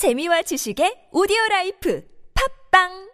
재미와 지식의 오디오 라이프. 팝빵!